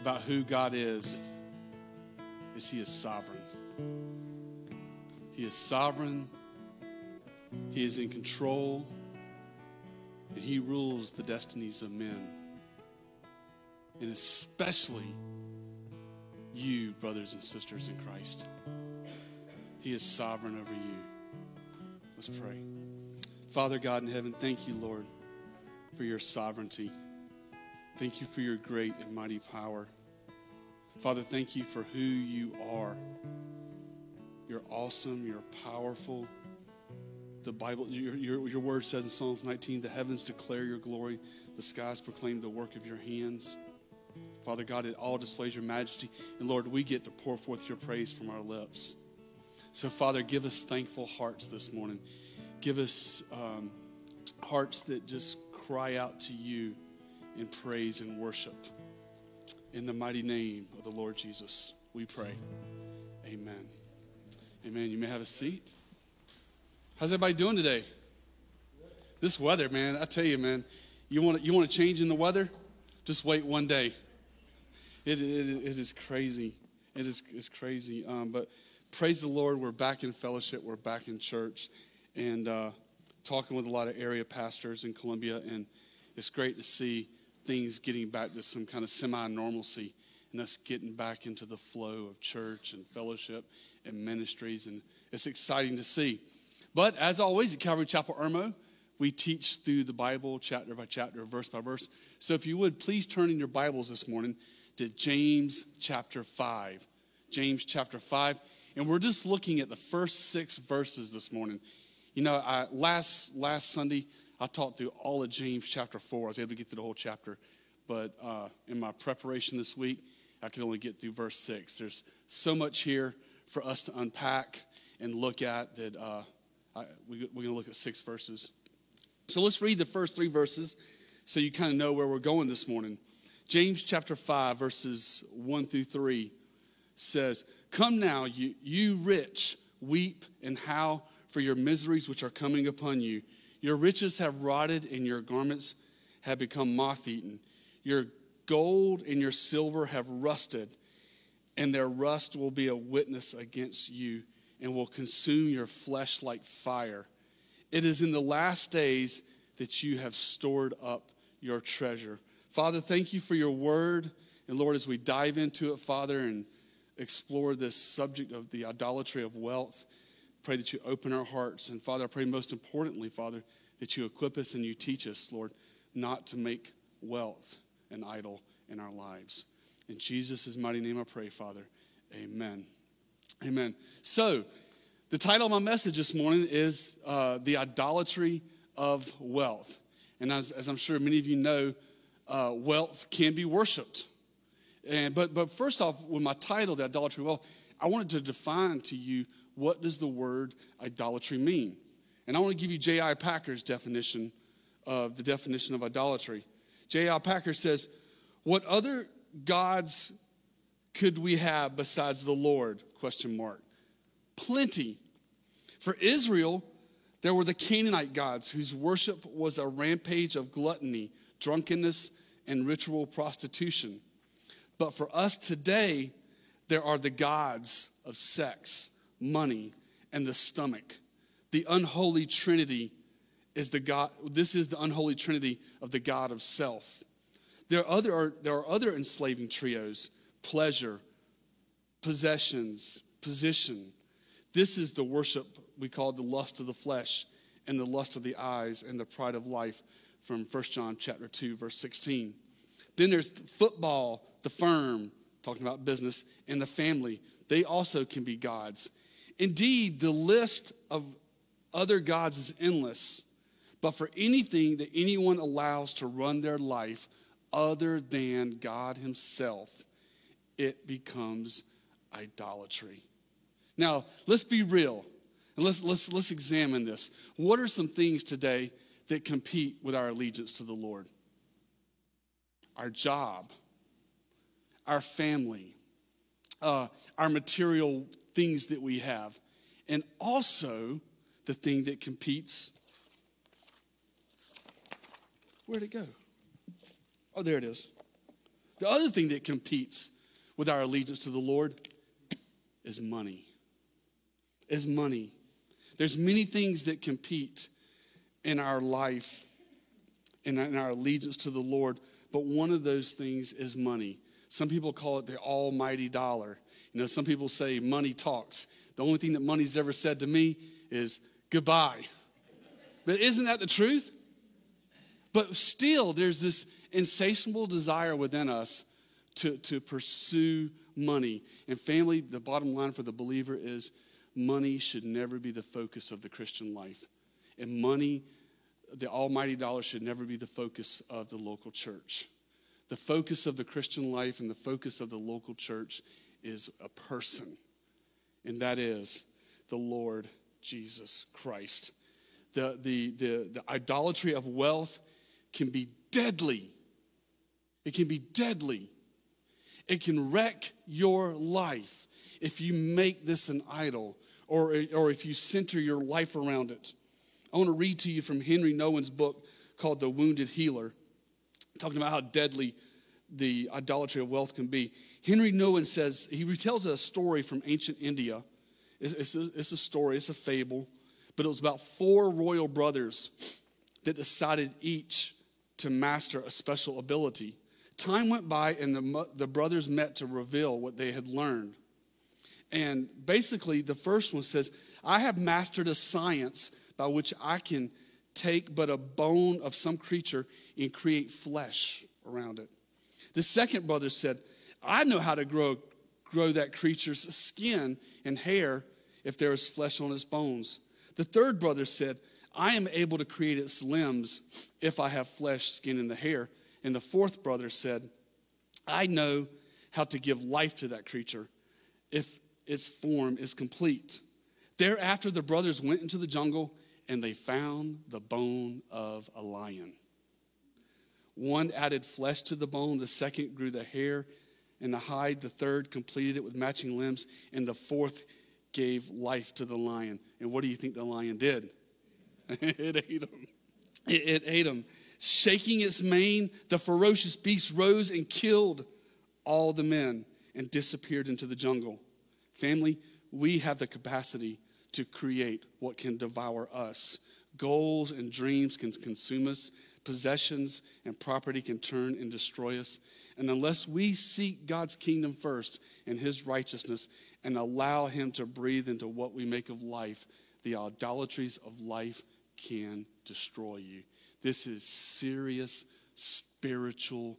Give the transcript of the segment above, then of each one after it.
about who God is is He is sovereign. He is sovereign, He is in control, and He rules the destinies of men. And especially you, brothers and sisters in Christ. He is sovereign over you. Let's pray. Father God in heaven, thank you, Lord, for your sovereignty. Thank you for your great and mighty power. Father, thank you for who you are. You're awesome, you're powerful. The Bible, your, your, your word says in Psalms 19, the heavens declare your glory, the skies proclaim the work of your hands. Father God, it all displays your majesty. And Lord, we get to pour forth your praise from our lips. So, Father, give us thankful hearts this morning. Give us um, hearts that just cry out to you in praise and worship. In the mighty name of the Lord Jesus, we pray. Amen. Amen. You may have a seat. How's everybody doing today? This weather, man, I tell you, man, you want, you want to change in the weather? Just wait one day. It, it, it is crazy. It is it's crazy. Um, but praise the Lord, we're back in fellowship. We're back in church. And uh, talking with a lot of area pastors in Columbia. And it's great to see things getting back to some kind of semi normalcy and us getting back into the flow of church and fellowship and ministries. And it's exciting to see. But as always at Calvary Chapel Irmo, we teach through the Bible chapter by chapter, verse by verse. So if you would, please turn in your Bibles this morning to James chapter 5. James chapter 5. And we're just looking at the first six verses this morning. You know, I, last, last Sunday, I taught through all of James chapter 4. I was able to get through the whole chapter. But uh, in my preparation this week, I could only get through verse 6. There's so much here for us to unpack and look at that uh, I, we, we're going to look at six verses. So let's read the first three verses so you kind of know where we're going this morning. James chapter 5, verses 1 through 3 says, Come now, you, you rich, weep and howl for your miseries which are coming upon you. Your riches have rotted, and your garments have become moth eaten. Your gold and your silver have rusted, and their rust will be a witness against you and will consume your flesh like fire. It is in the last days that you have stored up your treasure. Father, thank you for your word. And Lord, as we dive into it, Father, and explore this subject of the idolatry of wealth, pray that you open our hearts. And Father, I pray most importantly, Father, that you equip us and you teach us, Lord, not to make wealth an idol in our lives. In Jesus' mighty name I pray, Father. Amen. Amen. So, the title of my message this morning is uh, The Idolatry of Wealth. And as, as, I'm sure many of you know, uh, wealth can be worshiped. And, but, but first off, with my title, The Idolatry of Wealth, I wanted to define to you what does the word idolatry mean. And I want to give you J.I. Packer's definition of the definition of idolatry. J.I. Packer says, What other gods could we have besides the Lord? Question mark. Plenty. For Israel, there were the Canaanite gods whose worship was a rampage of gluttony, drunkenness, and ritual prostitution. But for us today, there are the gods of sex, money, and the stomach. The unholy trinity is the God, this is the unholy trinity of the God of self. There are other, there are other enslaving trios pleasure, possessions, position. This is the worship we call the lust of the flesh and the lust of the eyes and the pride of life from 1 John chapter 2 verse 16. Then there's football, the firm, talking about business, and the family. They also can be gods. Indeed, the list of other gods is endless. But for anything that anyone allows to run their life other than God Himself, it becomes idolatry. Now, let's be real and let's, let's, let's examine this. What are some things today that compete with our allegiance to the Lord? Our job, our family, uh, our material things that we have, and also the thing that competes. Where'd it go? Oh, there it is. The other thing that competes with our allegiance to the Lord is money. Is money. There's many things that compete in our life and in our allegiance to the Lord, but one of those things is money. Some people call it the almighty dollar. You know, some people say money talks. The only thing that money's ever said to me is goodbye. But isn't that the truth? But still, there's this insatiable desire within us to, to pursue money. And family, the bottom line for the believer is money should never be the focus of the Christian life. And money, the almighty dollar, should never be the focus of the local church. The focus of the Christian life and the focus of the local church is a person, and that is the Lord Jesus Christ. The, the, the, the idolatry of wealth can be deadly. It can be deadly. It can wreck your life if you make this an idol or, or if you center your life around it. I want to read to you from Henry Nouwen's book called The Wounded Healer, talking about how deadly the idolatry of wealth can be. Henry Nouwen says, he retells a story from ancient India. It's, it's, a, it's a story, it's a fable, but it was about four royal brothers that decided each to master a special ability. Time went by, and the, the brothers met to reveal what they had learned. And basically, the first one says, I have mastered a science by which I can take but a bone of some creature and create flesh around it. The second brother said, I know how to grow, grow that creature's skin and hair if there is flesh on its bones. The third brother said, I am able to create its limbs if I have flesh, skin, and the hair. And the fourth brother said, I know how to give life to that creature if its form is complete. Thereafter, the brothers went into the jungle and they found the bone of a lion. One added flesh to the bone, the second grew the hair and the hide, the third completed it with matching limbs, and the fourth gave life to the lion. And what do you think the lion did? it ate him. It, it ate him. Shaking its mane, the ferocious beast rose and killed all the men and disappeared into the jungle. Family, we have the capacity to create what can devour us. Goals and dreams can consume us, possessions and property can turn and destroy us. And unless we seek God's kingdom first and his righteousness and allow him to breathe into what we make of life, the idolatries of life can destroy you. This is serious spiritual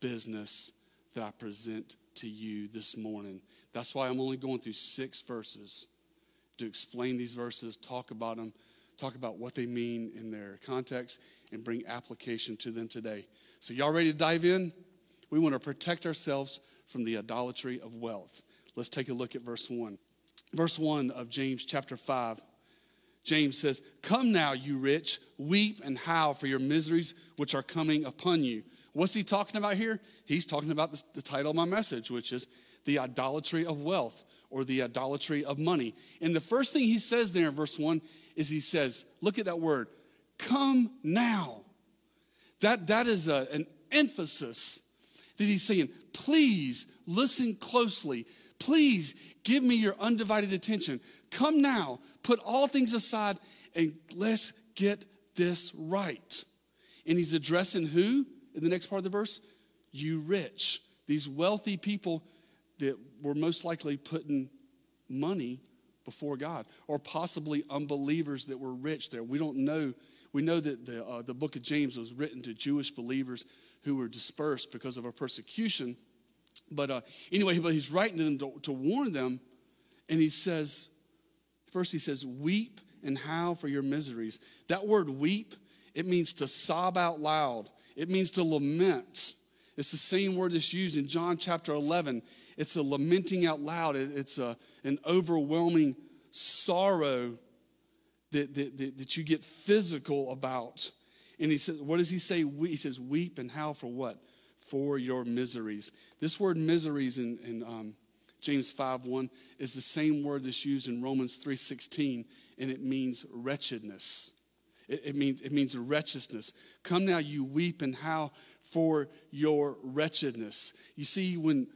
business that I present to you this morning. That's why I'm only going through six verses to explain these verses, talk about them, talk about what they mean in their context, and bring application to them today. So, y'all ready to dive in? We want to protect ourselves from the idolatry of wealth. Let's take a look at verse 1. Verse 1 of James chapter 5. James says, Come now, you rich, weep and howl for your miseries which are coming upon you. What's he talking about here? He's talking about the, the title of my message, which is the idolatry of wealth or the idolatry of money. And the first thing he says there in verse 1 is he says, Look at that word, come now. That, that is a, an emphasis that he's saying, Please listen closely. Please give me your undivided attention. Come now, put all things aside, and let's get this right. And he's addressing who in the next part of the verse? You rich. These wealthy people that were most likely putting money before God, or possibly unbelievers that were rich there. We don't know. We know that the, uh, the book of James was written to Jewish believers who were dispersed because of a persecution. But uh, anyway, but he's writing to them to, to warn them, and he says, First, he says, Weep and howl for your miseries. That word weep, it means to sob out loud, it means to lament. It's the same word that's used in John chapter 11. It's a lamenting out loud, it's a, an overwhelming sorrow that, that, that, that you get physical about. And he says, What does he say? He says, Weep and howl for what? For your miseries. This word miseries in, in um, James 5 1 is the same word that's used in Romans 3 16, and it means wretchedness. It, it, means, it means wretchedness. Come now, you weep and howl for your wretchedness. You see, when,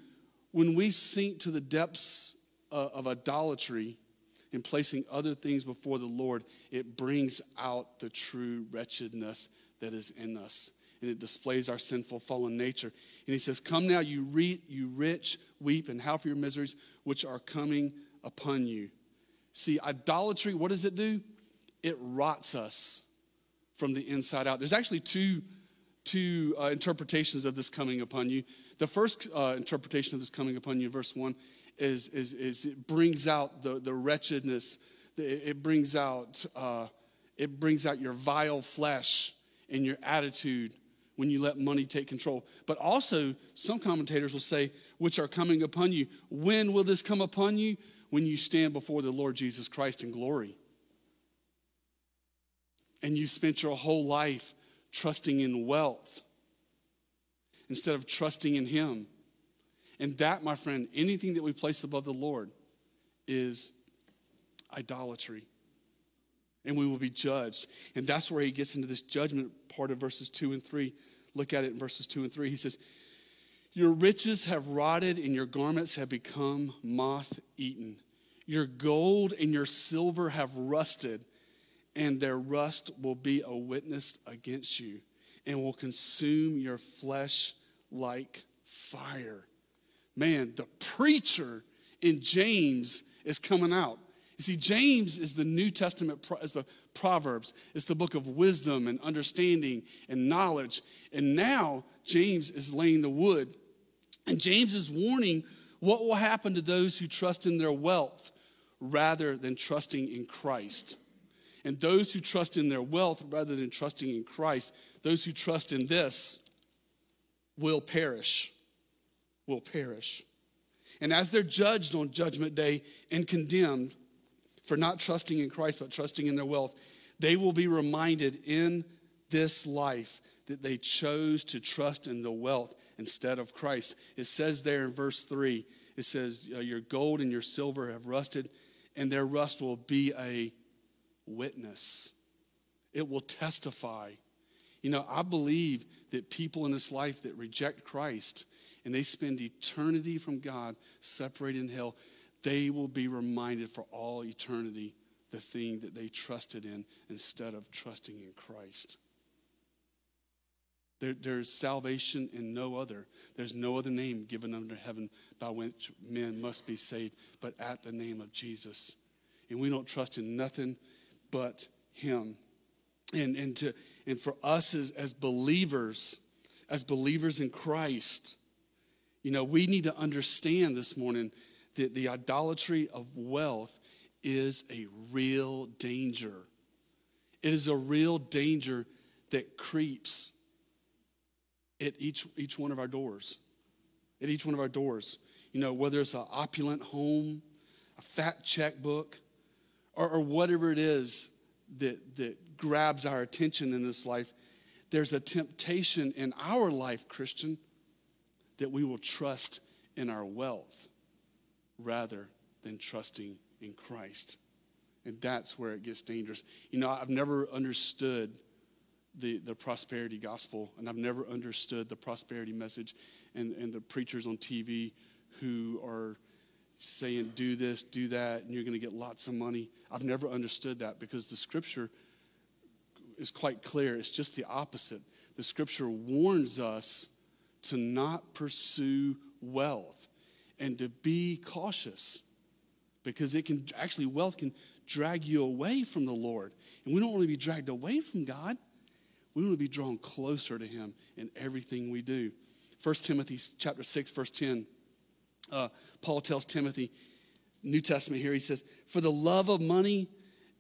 when we sink to the depths uh, of idolatry and placing other things before the Lord, it brings out the true wretchedness that is in us. And it displays our sinful fallen nature. And he says, Come now, you, re- you rich, weep and howl for your miseries, which are coming upon you. See, idolatry, what does it do? It rots us from the inside out. There's actually two two uh, interpretations of this coming upon you. The first uh, interpretation of this coming upon you, verse 1, is, is, is it brings out the, the wretchedness, it brings out, uh, it brings out your vile flesh and your attitude when you let money take control. But also, some commentators will say, which are coming upon you. When will this come upon you? When you stand before the Lord Jesus Christ in glory. And you spent your whole life trusting in wealth instead of trusting in Him. And that, my friend, anything that we place above the Lord is idolatry. And we will be judged. And that's where he gets into this judgment part of verses 2 and 3. Look at it in verses 2 and 3. He says, Your riches have rotted, and your garments have become moth eaten. Your gold and your silver have rusted and their rust will be a witness against you and will consume your flesh like fire. Man, the preacher in James is coming out. You see, James is the New Testament, is the Proverbs. It's the book of wisdom and understanding and knowledge. And now James is laying the wood. And James is warning what will happen to those who trust in their wealth rather than trusting in Christ. And those who trust in their wealth rather than trusting in Christ, those who trust in this will perish. Will perish. And as they're judged on Judgment Day and condemned for not trusting in Christ but trusting in their wealth, they will be reminded in this life that they chose to trust in the wealth instead of Christ. It says there in verse 3 it says, uh, Your gold and your silver have rusted, and their rust will be a witness, it will testify. You know, I believe that people in this life that reject Christ and they spend eternity from God separated in hell, they will be reminded for all eternity the thing that they trusted in instead of trusting in Christ. There, there's salvation in no other. There's no other name given under heaven by which men must be saved, but at the name of Jesus. And we don't trust in nothing but him. And, and, to, and for us as, as believers, as believers in Christ, you know, we need to understand this morning that the idolatry of wealth is a real danger. It is a real danger that creeps at each, each one of our doors. At each one of our doors. You know, whether it's an opulent home, a fat checkbook, or, or whatever it is that, that grabs our attention in this life, there's a temptation in our life, Christian, that we will trust in our wealth rather than trusting in Christ. And that's where it gets dangerous. You know, I've never understood the, the prosperity gospel, and I've never understood the prosperity message and, and the preachers on TV who are saying, do this, do that, and you're going to get lots of money. I've never understood that because the scripture is quite clear. It's just the opposite. The scripture warns us to not pursue wealth and to be cautious because it can actually, wealth can drag you away from the Lord. And we don't want to be dragged away from God. We want to be drawn closer to Him in everything we do. 1 Timothy chapter 6, verse 10 uh, Paul tells Timothy, New Testament here, he says, For the love of money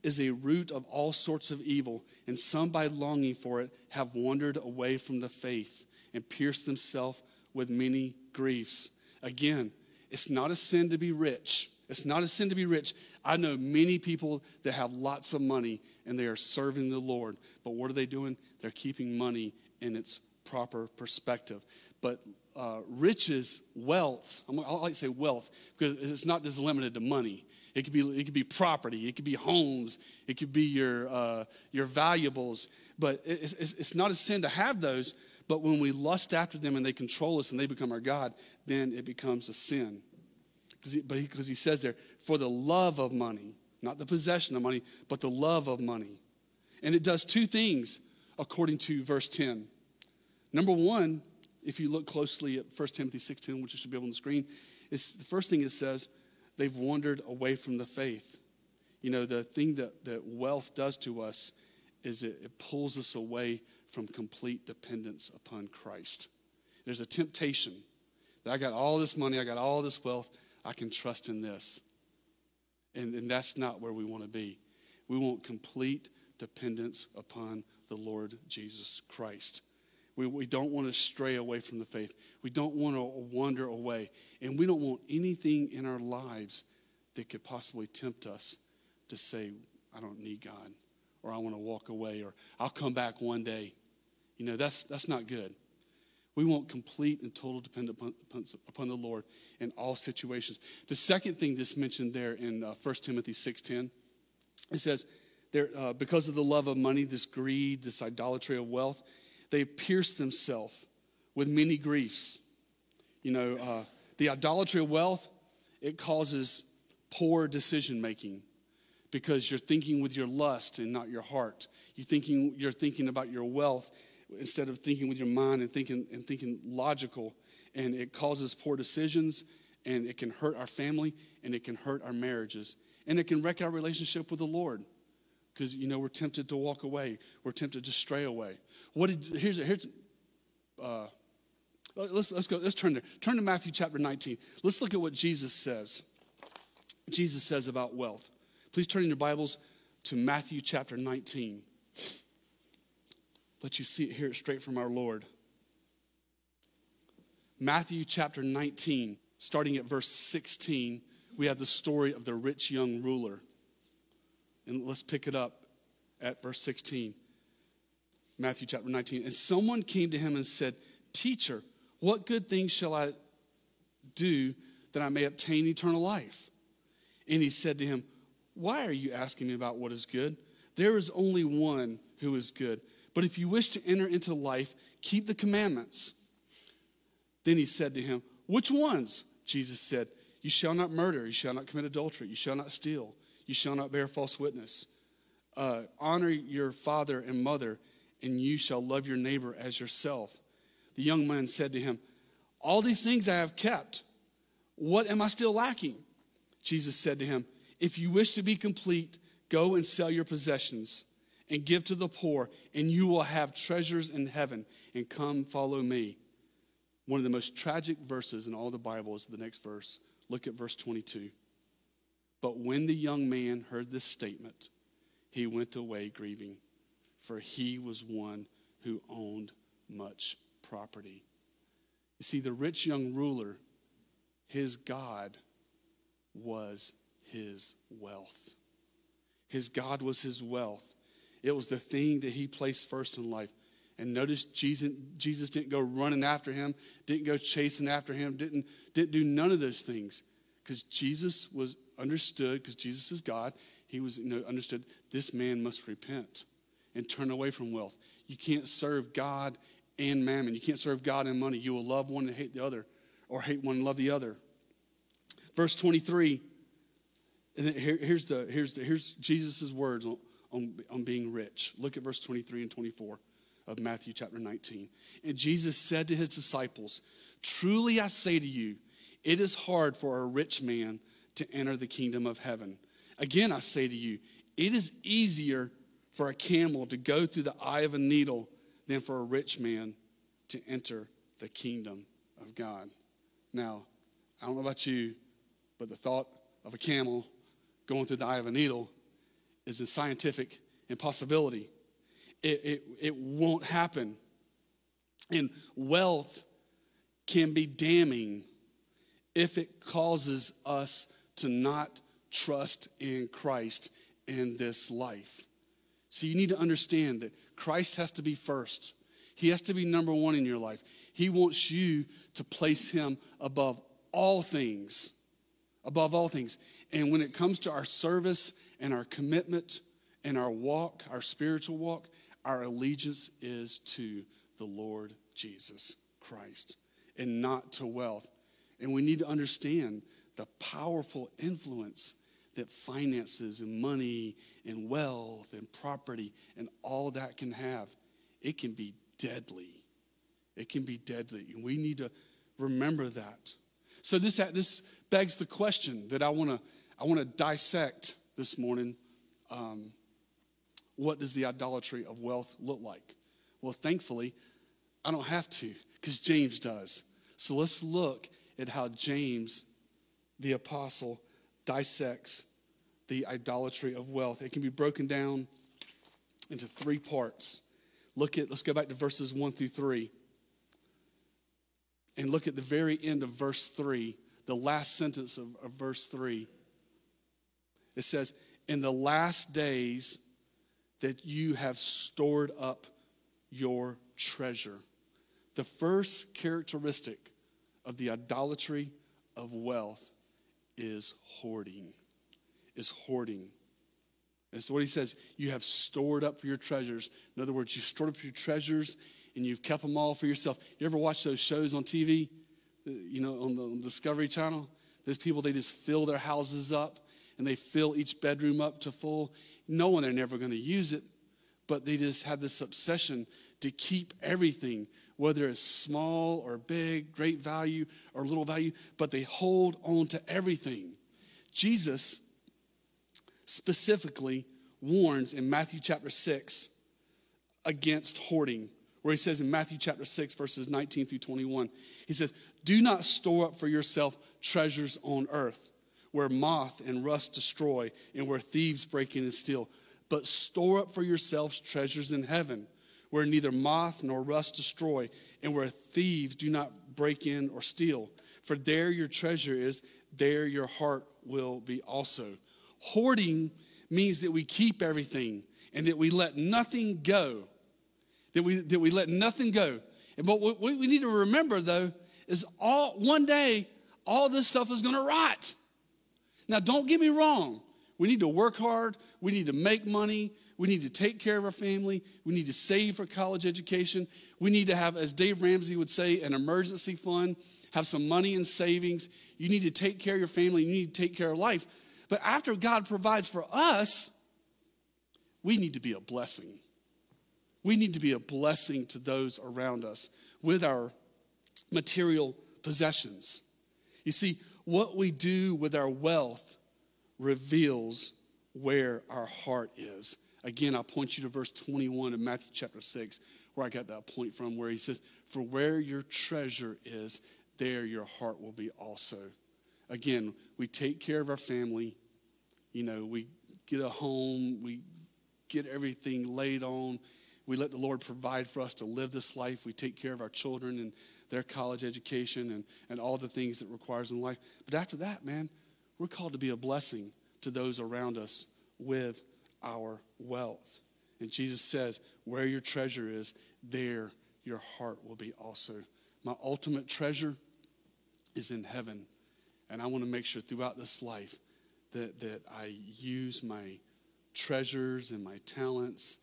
is a root of all sorts of evil, and some by longing for it have wandered away from the faith and pierced themselves with many griefs. Again, it's not a sin to be rich. It's not a sin to be rich. I know many people that have lots of money and they are serving the Lord. But what are they doing? They're keeping money in its proper perspective. But uh, riches, wealth. I like to say wealth because it's not just limited to money. It could be it could be property. It could be homes. It could be your uh, your valuables. But it's, it's, it's not a sin to have those. But when we lust after them and they control us and they become our God, then it becomes a sin. He, but because he, he says there, for the love of money, not the possession of money, but the love of money. And it does two things according to verse 10. Number one, if you look closely at 1 Timothy 6.10, which should be on the screen, is the first thing it says, they've wandered away from the faith. You know, the thing that, that wealth does to us is it, it pulls us away from complete dependence upon Christ. There's a temptation that I got all this money, I got all this wealth, I can trust in this. And, and that's not where we want to be. We want complete dependence upon the Lord Jesus Christ. We, we don't want to stray away from the faith. We don't want to wander away. And we don't want anything in our lives that could possibly tempt us to say, I don't need God, or I want to walk away, or I'll come back one day. You know, that's, that's not good. We want complete and total dependence upon, upon, the Lord in all situations. The second thing that's mentioned there in uh, 1 Timothy 6.10, it says, there, uh, because of the love of money, this greed, this idolatry of wealth, they pierce themselves with many griefs. You know, uh, the idolatry of wealth, it causes poor decision making because you're thinking with your lust and not your heart. You're thinking, you're thinking about your wealth instead of thinking with your mind and thinking and thinking logical and it causes poor decisions and it can hurt our family and it can hurt our marriages and it can wreck our relationship with the lord because you know we're tempted to walk away. We're tempted to stray away. What did here's here's uh, let's let's go let's turn there. Turn to matthew chapter 19 let's look at what jesus says. Jesus says about wealth. Please turn in your bibles to matthew chapter 19 let you see it, hear it straight from our Lord. Matthew chapter 19, starting at verse 16, we have the story of the rich young ruler. And let's pick it up at verse 16. Matthew chapter 19. And someone came to him and said, Teacher, what good things shall I do that I may obtain eternal life? And he said to him, Why are you asking me about what is good? There is only one who is good. But if you wish to enter into life, keep the commandments. Then he said to him, Which ones? Jesus said, You shall not murder, you shall not commit adultery, you shall not steal, you shall not bear false witness. Uh, honor your father and mother, and you shall love your neighbor as yourself. The young man said to him, All these things I have kept. What am I still lacking? Jesus said to him, If you wish to be complete, go and sell your possessions and give to the poor, and you will have treasures in heaven. And come follow me. One of the most tragic verses in all the Bible is the next verse. Look at verse 22. But when the young man heard this statement, he went away grieving, for he was one who owned much property. You see, the rich young ruler, his God was his wealth. His God was his wealth. It was the thing that he placed first in life. And notice Jesus, Jesus didn't go running after him, didn't go chasing after him, didn't, didn't do none of those things. Because Jesus was understood, because Jesus is God, he was you know, understood this man must repent and turn away from wealth. You can't serve God and mammon. You can't serve God and money. You will love one and hate the other, or hate one and love the other. Verse 23, and here, here's, the, here's, the, here's Jesus' words on, on being rich. Look at verse 23 and 24 of Matthew chapter 19. And Jesus said to his disciples, Truly I say to you, it is hard for a rich man to enter the kingdom of heaven. Again, I say to you, it is easier for a camel to go through the eye of a needle than for a rich man to enter the kingdom of God. Now, I don't know about you, but the thought of a camel going through the eye of a needle is a scientific impossibility. It, it, it won't happen. And wealth can be damning if it causes us to not trust in Christ in this life. So you need to understand that Christ has to be first. He has to be number one in your life. He wants you to place him above all things. Above all things. And when it comes to our service and our commitment and our walk, our spiritual walk, our allegiance is to the Lord Jesus Christ and not to wealth. And we need to understand the powerful influence that finances and money and wealth and property and all that can have. It can be deadly. It can be deadly. And we need to remember that. So this, this begs the question that I want to I want to dissect this morning. Um, what does the idolatry of wealth look like? Well, thankfully, I don't have to because James does. So let's look at how James, the apostle, dissects the idolatry of wealth. It can be broken down into three parts. Look at, let's go back to verses one through three. And look at the very end of verse three, the last sentence of, of verse three. It says, In the last days that you have stored up your treasure. The first characteristic of the idolatry of wealth is hoarding. Is hoarding. And so what he says, you have stored up for your treasures. In other words, you've stored up your treasures and you've kept them all for yourself. You ever watch those shows on TV? Uh, you know, on the, on the Discovery Channel? There's people, they just fill their houses up and they fill each bedroom up to full, knowing they're never going to use it, but they just have this obsession to keep everything, whether it's small or big, great value or little value, but they hold on to everything. Jesus specifically warns in Matthew chapter 6 against hoarding, where he says in Matthew chapter 6, verses 19 through 21, he says, Do not store up for yourself treasures on earth, where moth and rust destroy, and where thieves break in and steal, but store up for yourselves treasures in heaven where neither moth nor rust destroy, and where thieves do not break in or steal. For there your treasure is, there your heart will be also. Hoarding means that we keep everything and that we let nothing go. That we, that we let nothing go. And but what we need to remember though is all one day all this stuff is to rot. Now don't get me wrong. We need to work hard. We need to make money. We need to take care of our family. We need to save for college education. We need to have, as Dave Ramsey would say, an emergency fund, have some money in savings. You need to take care of your family. You need to take care of life. But after God provides for us, we need to be a blessing. We need to be a blessing to those around us with our material possessions. You see, what we do with our wealth reveals where our heart is. Again, I'll point you to verse 21 of Matthew chapter 6, where I got that point from, where he says, For where your treasure is, there your heart will be also. Again, we take care of our family. You know, we get a home, we get everything laid on. We let the Lord provide for us to live this life. We take care of our children and their college education and, and all the things that requires in life. But after that, man, we're called to be a blessing to those around us with our wealth. And Jesus says, Where your treasure is, there your heart will be also. My ultimate treasure is in heaven. And I want to make sure throughout this life that, that I use my treasures and my talents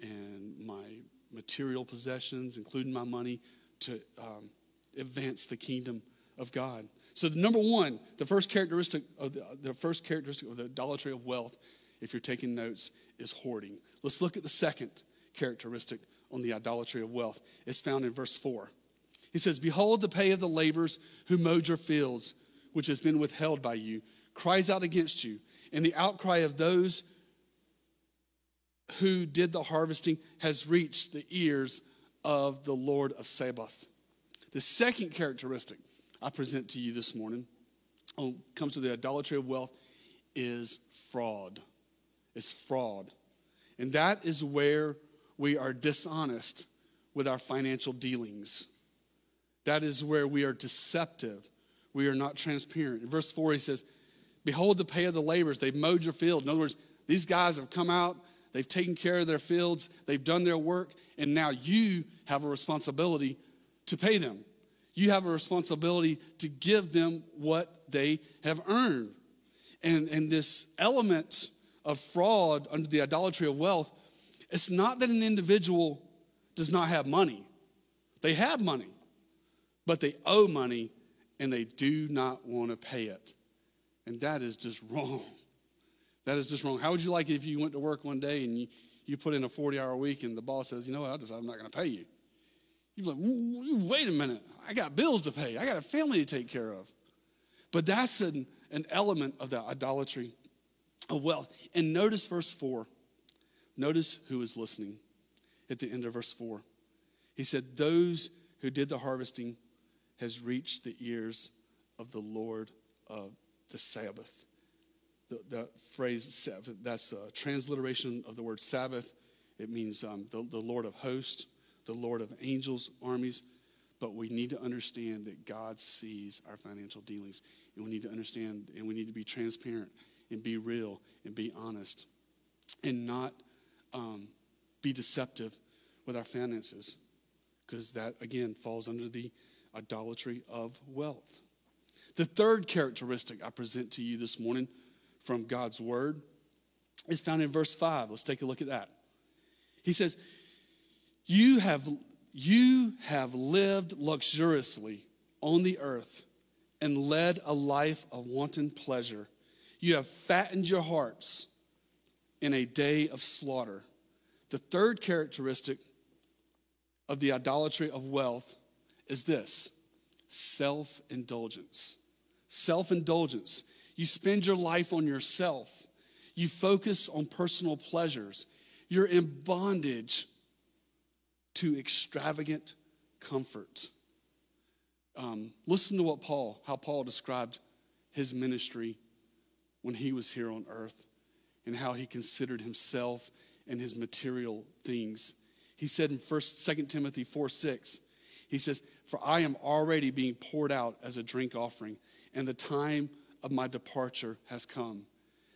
and my material possessions, including my money, to um, advance the kingdom of God. So, number one, the first characteristic of the, the first characteristic of the idolatry of wealth if you're taking notes, is hoarding. Let's look at the second characteristic on the idolatry of wealth. It's found in verse 4. He says, Behold, the pay of the laborers who mowed your fields, which has been withheld by you, cries out against you. And the outcry of those who did the harvesting has reached the ears of the Lord of Sabaoth. The second characteristic I present to you this morning oh, comes to the idolatry of wealth is fraud is fraud. And that is where we are dishonest with our financial dealings. That is where we are deceptive. We are not transparent. In verse 4, he says, Behold the pay of the laborers. They've mowed your field. In other words, these guys have come out, they've taken care of their fields, they've done their work, and now you have a responsibility to pay them. You have a responsibility to give them what they have earned. And, and this element of fraud under the idolatry of wealth, it's not that an individual does not have money. They have money, but they owe money and they do not want to pay it. And that is just wrong. That is just wrong. How would you like it if you went to work one day and you, you put in a 40 hour week and the boss says, you know what, I just, I'm not going to pay you? You're like, wait a minute. I got bills to pay. I got a family to take care of. But that's an, an element of the idolatry of wealth. And notice verse 4. Notice who is listening at the end of verse 4. He said, Those who did the harvesting has reached the ears of the Lord of the Sabaoth. The, the phrase Sabaoth, that's a transliteration of the word Sabbath. It means um, the, the Lord of hosts, the Lord of angels, armies. But we need to understand that God sees our financial dealings. And we need to understand and we need to be transparent and be real and be honest and not um, be deceptive with our finances because that, again, falls under the idolatry of wealth. The third characteristic I present to you this morning from God's word is found in verse 5. Let's take a look at that. He says, You have, you have lived luxuriously on the earth and led a life of wanton pleasure. You have fattened your hearts in a day of slaughter. The third characteristic of the idolatry of wealth is this self indulgence. Self indulgence. You spend your life on yourself, you focus on personal pleasures, you're in bondage to extravagant comfort. Um, listen to what Paul, how Paul described his ministry when he was here on earth and how he considered himself and his material things. He said in 1st, 2 Timothy 4 6, he says, For I am already being poured out as a drink offering, and the time of my departure has come.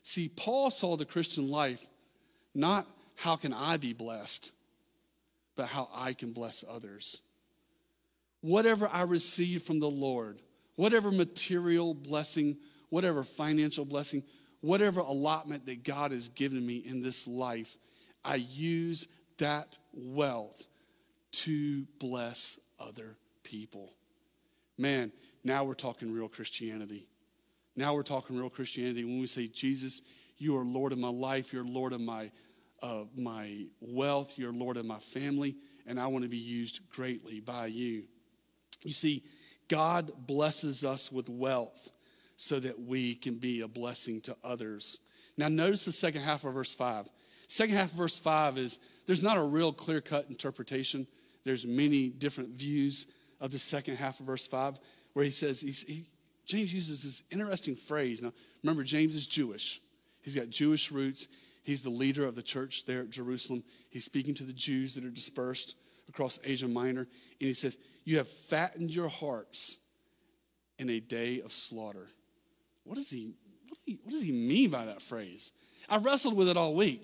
See, Paul saw the Christian life not how can I be blessed, but how I can bless others. Whatever I receive from the Lord, whatever material blessing, whatever financial blessing, whatever allotment that God has given me in this life, I use that wealth to bless other people. Man, now we're talking real Christianity. Now we're talking real Christianity when we say, Jesus, you are Lord of my life, you're Lord of my, uh, my wealth, you're Lord of my family, and I want to be used greatly by you. You see, God blesses us with wealth so that we can be a blessing to others. Now, notice the second half of verse 5. Second half of verse 5 is there's not a real clear cut interpretation. There's many different views of the second half of verse 5 where he says, he, James uses this interesting phrase. Now, remember, James is Jewish, he's got Jewish roots. He's the leader of the church there at Jerusalem. He's speaking to the Jews that are dispersed across Asia Minor. And he says, You have fattened your hearts in a day of slaughter. What does he, what, he, what does he mean by that phrase? I wrestled with it all week.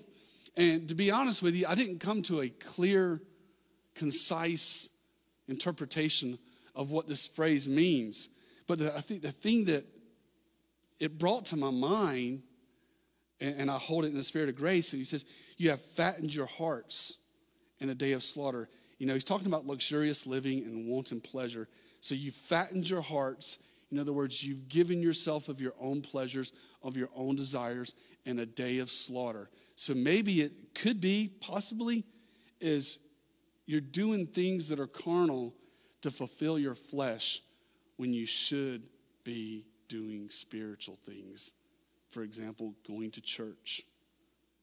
And to be honest with you, I didn't come to a clear, concise interpretation of what this phrase means. But I think the thing that it brought to my mind, and, I hold it in the spirit of grace, and he says, You have fattened your hearts in a day of slaughter. You know, he's talking about luxurious living and wanton pleasure. So you fattened your hearts. In other words, you've given yourself of your own pleasures, of your own desires and a day of slaughter. So maybe it could be, possibly, is you're doing things that are carnal to fulfill your flesh when you should be doing spiritual things. For example, going to church.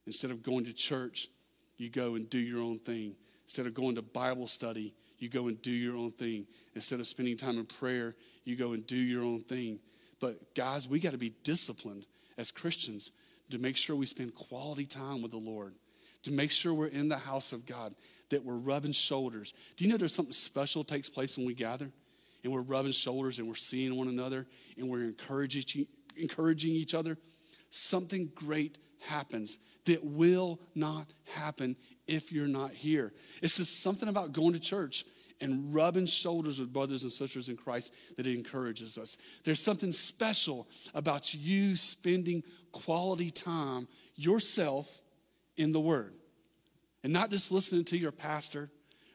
Instead of going to church, you go and do your own thing. Instead of going to Bible study, you go and do your own thing. Instead of spending time in prayer, you go and do your own thing. But guys, we got to be disciplined as Christians to make sure we spend quality time with the Lord, to make sure we're in the house of God, that we're rubbing shoulders. Do you know there's something special takes place when we gather and we're rubbing shoulders and we're seeing one another and we're encouraging, encouraging each other? Something great happens that will not happen if you're not here. It's just something about going to church and rubbing shoulders with brothers and sisters in Christ that it encourages us. There's something special about you spending quality time yourself in the Word and not just listening to your pastor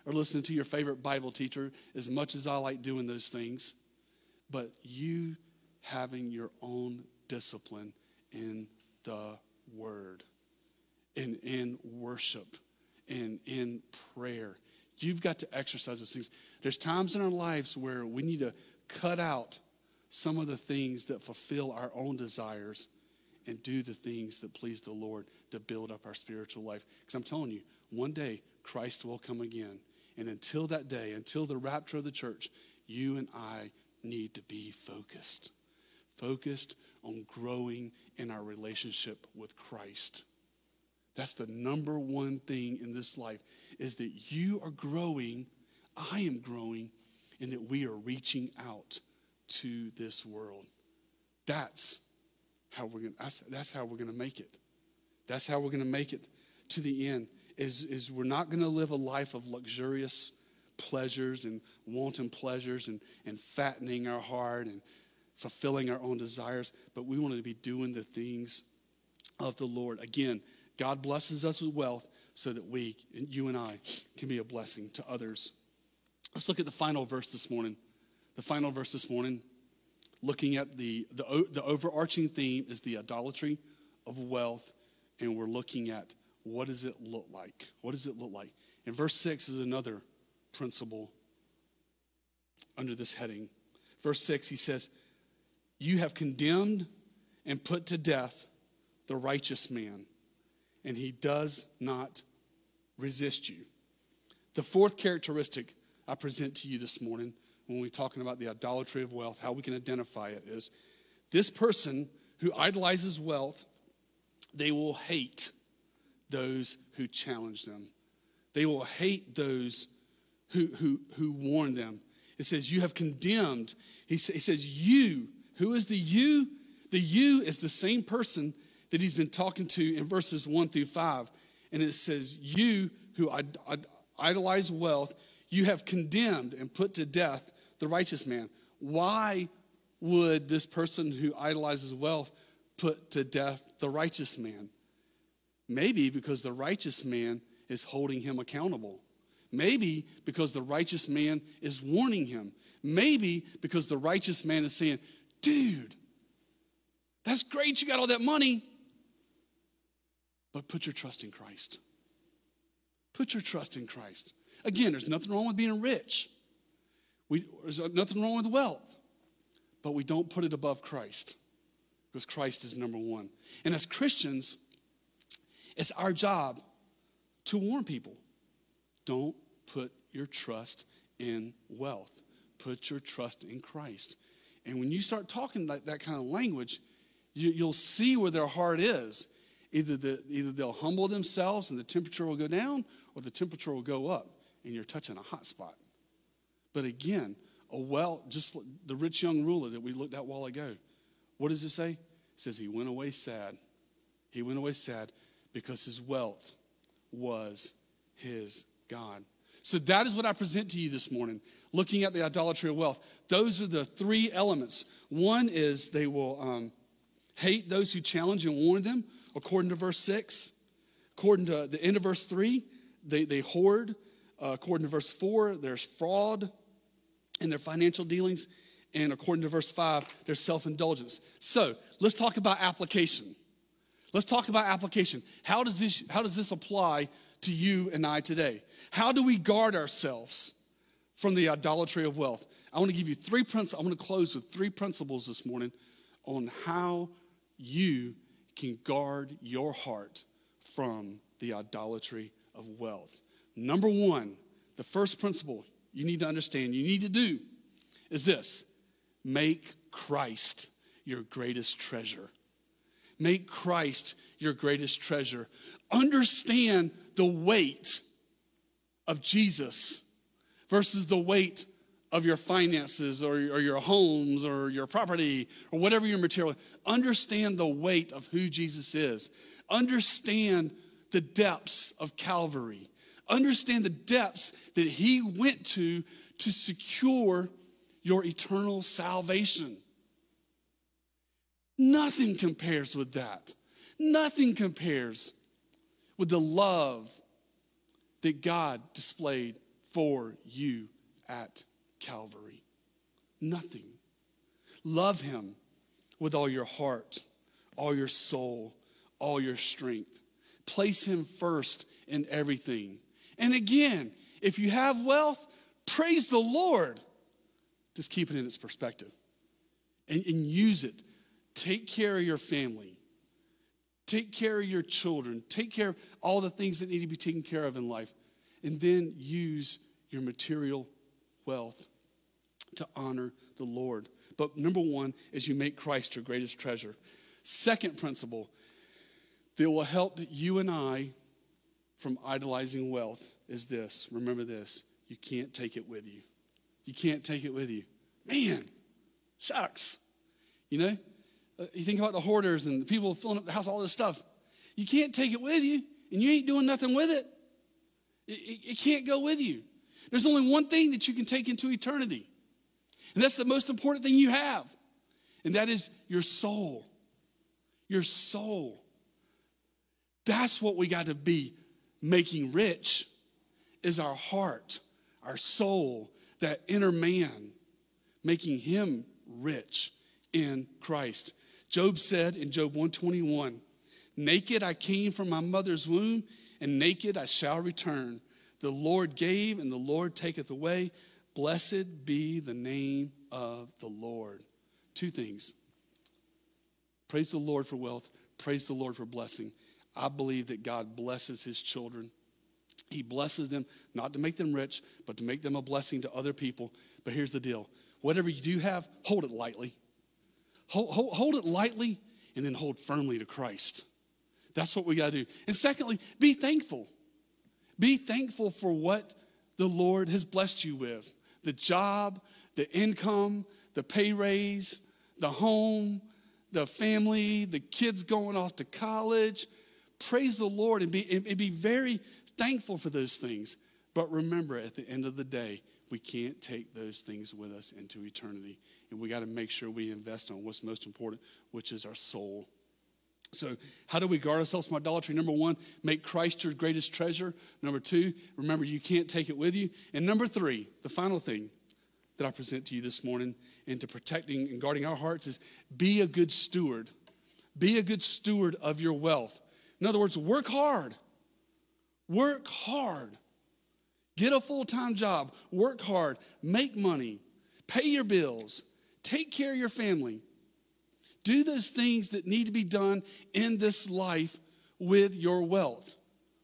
or listening to your favorite Bible teacher, as much as I like doing those things, but you having your own discipline in the Word, and in worship, and in prayer. You've got to exercise those things. There's times in our lives where we need to cut out some of the things that fulfill our own desires and do the things that please the Lord to build up our spiritual life. Because I'm telling you, one day Christ will come again. And until that day, until the rapture of the church, you and I need to be focused. Focused on growing in our relationship with Christ. That's the number one thing in this life is that you are growing, I am growing, and that we are reaching out to this world. That's how we're going that's, how we're to make it. That's how we're to make it to the end. Is, is we're not to live a life of luxurious pleasures and wanton pleasures and, and fattening our heart and fulfilling our own desires, but we want to be doing the things of the Lord. Again, God blesses us with wealth so that we, you and I, can be a blessing to others. Let's look at the final verse this morning. The final verse this morning, looking at the, the, the overarching theme is the idolatry of wealth, and we're looking at what does it look like? What does it look like? And verse 6 is another principle under this heading. Verse 6, he says, You have condemned and put to death the righteous man and he does not resist you. The fourth characteristic I present to you this morning when we're talking about the idolatry of wealth, how we can identify it is this person who idolizes wealth, they will hate those who challenge them. They will hate those who, who, who warn them. It says, You have condemned. He, sa- he says, You. Who is the you? The you is the same person that he's been talking to in verses 1 through 5. And it says, You who idolize wealth, you have condemned and put to death the righteous man. Why would this person who idolizes wealth put to death the righteous man? Maybe because the righteous man is holding him accountable. Maybe because the righteous man is warning him. Maybe because the righteous man is saying, Dude, that's great, you got all that money, but put your trust in Christ. Put your trust in Christ. Again, there's nothing wrong with being rich. We, there's nothing wrong with wealth. But we don't put it above Christ because Christ is number one. And as Christians, it's our job to warn people don't put your trust in wealth, put your trust in Christ. And when you start talking that, that kind of language, you, you'll see where their heart is. Either, the, either they'll humble themselves and the temperature will go down, or the temperature will go up and you're touching a hot spot. But again, a well, just the rich young ruler that we looked at while ago, what does it say? It says he went away sad. He went away sad because his wealth was his God. So that is what I present to you this morning, looking at the idolatry of wealth. Those are the three elements. One is they will um, hate those who challenge and warn them according to verse 6. According to the end of verse 3, they, they hoard. Uh, according to verse 4, there's fraud in their financial dealings. And according to verse 5, there's self indulgence. So let's talk about application. Let's talk about application. How does, this, how does this apply to you and I today? How do we guard ourselves from the idolatry of wealth? I want to give you three principles. I want to close with three principles this morning on how you can guard your heart from the idolatry of wealth. Number one, the first principle you need to understand, you need to do is this make Christ your greatest treasure. Make Christ your greatest treasure. Understand the weight of Jesus versus the weight of your finances or, or your homes or your property or whatever your material. Understand the weight of who Jesus is. Understand the depths of Calvary. Understand the depths that he went to to secure your eternal salvation. Nothing compares with that. Nothing compares with the love that God displayed for you at Calvary. Nothing. Love him with all your heart, all your soul, all your strength. Place him first in everything. And again, if you have wealth, praise the Lord. Just keep it in its perspective and, and use it. Take care of your family. Take care of your children. Take care of all the things that need to be taken care of in life. And then use your material wealth to honor the Lord. But number one is you make Christ your greatest treasure. Second principle that will help you and I from idolizing wealth is this. Remember this you can't take it with you. You can't take it with you. Man, shucks. You know, uh, you think about the hoarders and the people filling up the house, all this stuff. You can't take it with you, and you ain't doing nothing with it. It, it, it can't go with you. There's only one thing that you can take into eternity, and that's the most important thing you have, and that is your soul. Your soul. That's what we got to be making rich is our heart, our soul, that inner man, making him rich in Christ. Job said in Job 121, Naked I came from my mother's womb, and naked I shall return. The Lord gave, and the Lord taketh away. Blessed be the name of the Lord. Two things. Praise the Lord for wealth, praise the Lord for blessing. I believe that God blesses his children. He blesses them not to make them rich, but to make them a blessing to other people. But here's the deal whatever you do have, hold it lightly. Hold, hold, hold it lightly and then hold firmly to Christ. That's what we got to do. And secondly, be thankful. Be thankful for what the Lord has blessed you with the job, the income, the pay raise, the home, the family, the kids going off to college. Praise the Lord and be, and be very thankful for those things. But remember, at the end of the day, we can't take those things with us into eternity. And we got to make sure we invest on what's most important, which is our soul. So, how do we guard ourselves from idolatry? Number one, make Christ your greatest treasure. Number two, remember you can't take it with you. And number three, the final thing that I present to you this morning into protecting and guarding our hearts is be a good steward. Be a good steward of your wealth. In other words, work hard. Work hard. Get a full time job. Work hard. Make money. Pay your bills. Take care of your family. Do those things that need to be done in this life with your wealth,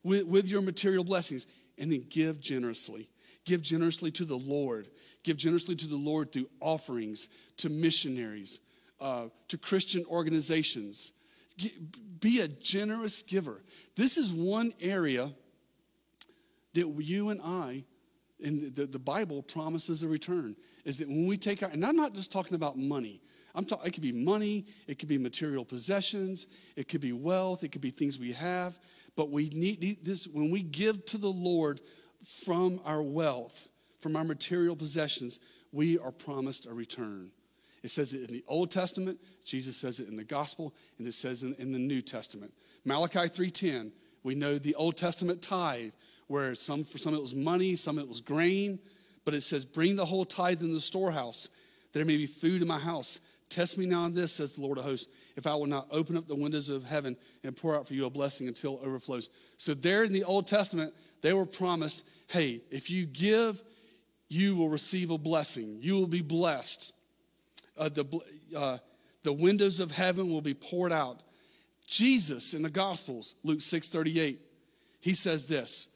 with, with your material blessings, and then give generously. Give generously to the Lord. Give generously to the Lord through offerings, to missionaries, uh, to Christian organizations. Be a generous giver. This is one area that you and I, and the, the Bible promises a return, is that when we take our, and I'm not just talking about money. I'm talking, it could be money, it could be material possessions, it could be wealth, it could be things we have. But we need this, when we give to the Lord from our wealth, from our material possessions, we are promised a return. It says it in the Old Testament, Jesus says it in the Gospel, and it says in, in the New Testament. Malachi 3:10, we know the Old Testament tithe where some for some it was money, some it was grain, but it says, Bring the whole tithe in the storehouse, there may be food in my house. Test me now on this, says the Lord of hosts, if I will not open up the windows of heaven and pour out for you a blessing until it overflows. So, there in the Old Testament, they were promised hey, if you give, you will receive a blessing. You will be blessed. Uh, the, uh, the windows of heaven will be poured out. Jesus in the Gospels, Luke 6 38, he says this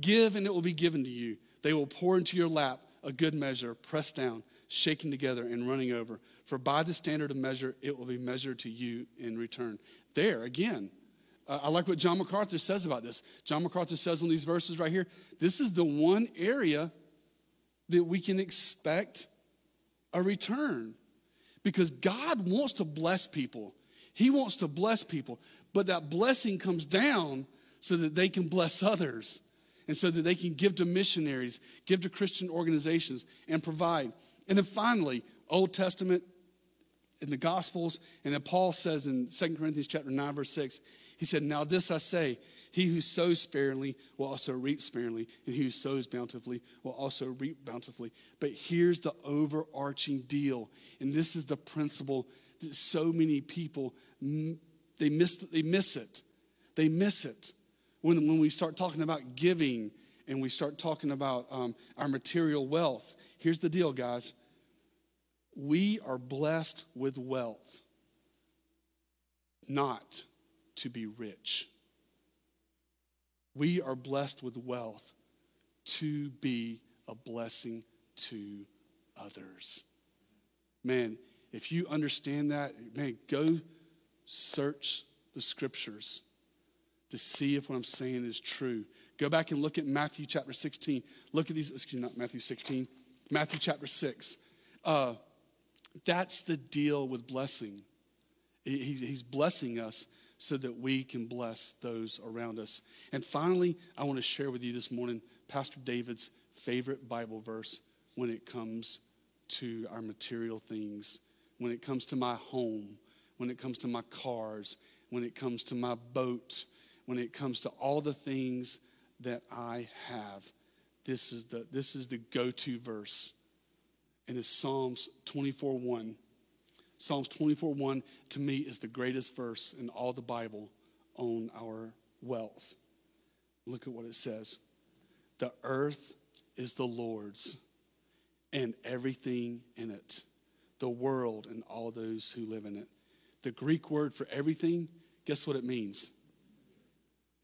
Give and it will be given to you. They will pour into your lap a good measure, pressed down, shaken together, and running over. For by the standard of measure, it will be measured to you in return. There, again, uh, I like what John MacArthur says about this. John MacArthur says on these verses right here this is the one area that we can expect a return because God wants to bless people. He wants to bless people, but that blessing comes down so that they can bless others and so that they can give to missionaries, give to Christian organizations, and provide. And then finally, Old Testament in the Gospels, and then Paul says in 2 Corinthians chapter 9, verse 6, he said, Now this I say, He who sows sparingly will also reap sparingly, and he who sows bountifully will also reap bountifully. But here's the overarching deal, and this is the principle that so many people they miss, they miss it. They miss it when, when we start talking about giving and we start talking about um, our material wealth. Here's the deal, guys. We are blessed with wealth, not to be rich. We are blessed with wealth to be a blessing to others. Man, if you understand that, man, go search the scriptures to see if what I'm saying is true. Go back and look at Matthew chapter 16. Look at these, excuse me, not Matthew 16, Matthew chapter 6. Uh, that's the deal with blessing. He's, blessing us so that we can bless those around us. And finally, I want to share with you this morning Pastor David's favorite Bible verse when it comes to our material things, when it comes to my home, when it comes to my cars, when it comes to my boat, when it comes to all the things that I have. This is the, this is the go to verse. And it's Psalms 24 1. Psalms 24 1 to me is the greatest verse in all the Bible on our wealth. Look at what it says The earth is the Lord's and everything in it, the world and all those who live in it. The Greek word for everything, guess what it means?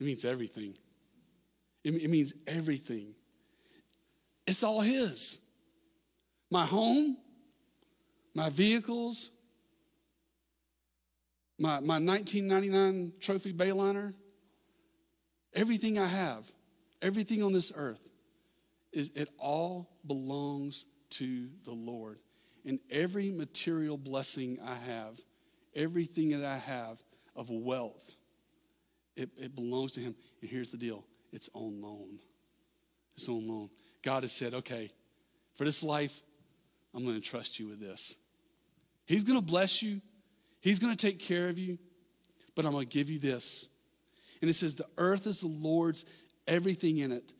It means everything. It, means everything. It's all His. My home, my vehicles, my, my 1999 trophy Bayliner, everything I have, everything on this earth, is, it all belongs to the Lord. And every material blessing I have, everything that I have of wealth, it, it belongs to Him. And here's the deal it's on loan. It's on loan. God has said, okay, for this life, I'm going to trust you with this. He's going to bless you, He's going to take care of you, but I'm going to give you this. And it says, The earth is the Lord's, everything in it,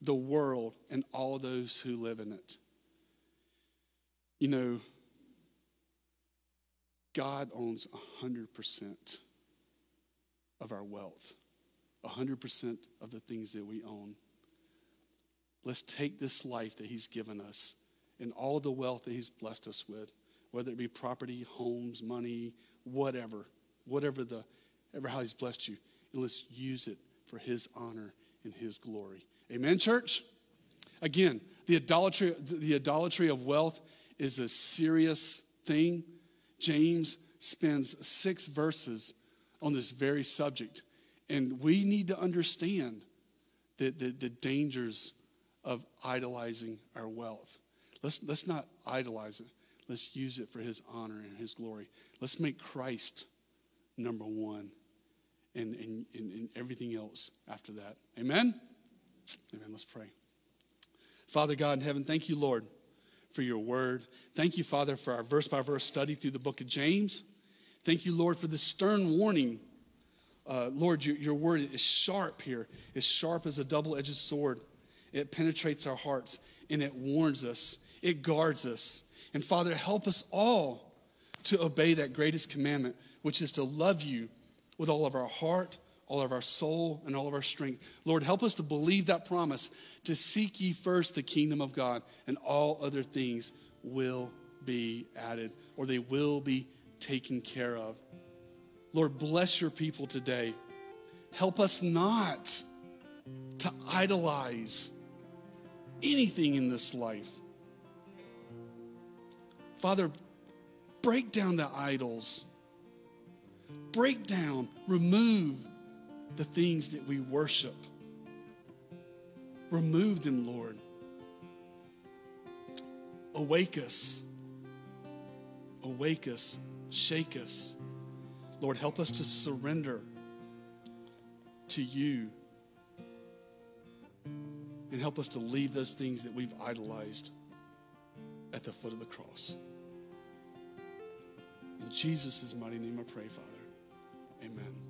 the world, and all those who live in it. You know, God owns 100% of our wealth, 100% of the things that we own. Let's take this life that He's given us and all the wealth that He's blessed us with, whether it be property, homes, money, whatever, whatever the ever how He's blessed you, and let's use it for His honor and His glory. Amen, church. Again, the idolatry, the idolatry of wealth is a serious thing. James spends six verses on this very subject. And we need to understand the, the, the dangers of idolizing our wealth. Let's, let's not idolize it. Let's use it for his honor and his glory. Let's make Christ number one and, and, and, and everything else after that. Amen? Amen. Let's pray. Father God in heaven, thank you, Lord for your word. Thank you, Father, for our verse by verse study through the book of James. Thank you, Lord, for the stern warning. Uh, Lord, your, your word is sharp here, it's sharp as a double edged sword. It penetrates our hearts and it warns us, it guards us. And Father, help us all to obey that greatest commandment, which is to love you with all of our heart, all of our soul, and all of our strength. Lord, help us to believe that promise to seek ye first the kingdom of God, and all other things will be added, or they will be taken care of. Lord, bless your people today. Help us not to idolize anything in this life. Father, break down the idols. Break down, remove the things that we worship. Remove them, Lord. Awake us. Awake us. Shake us. Lord, help us to surrender to you. And help us to leave those things that we've idolized at the foot of the cross. In Jesus' mighty name I pray, Father. Amen.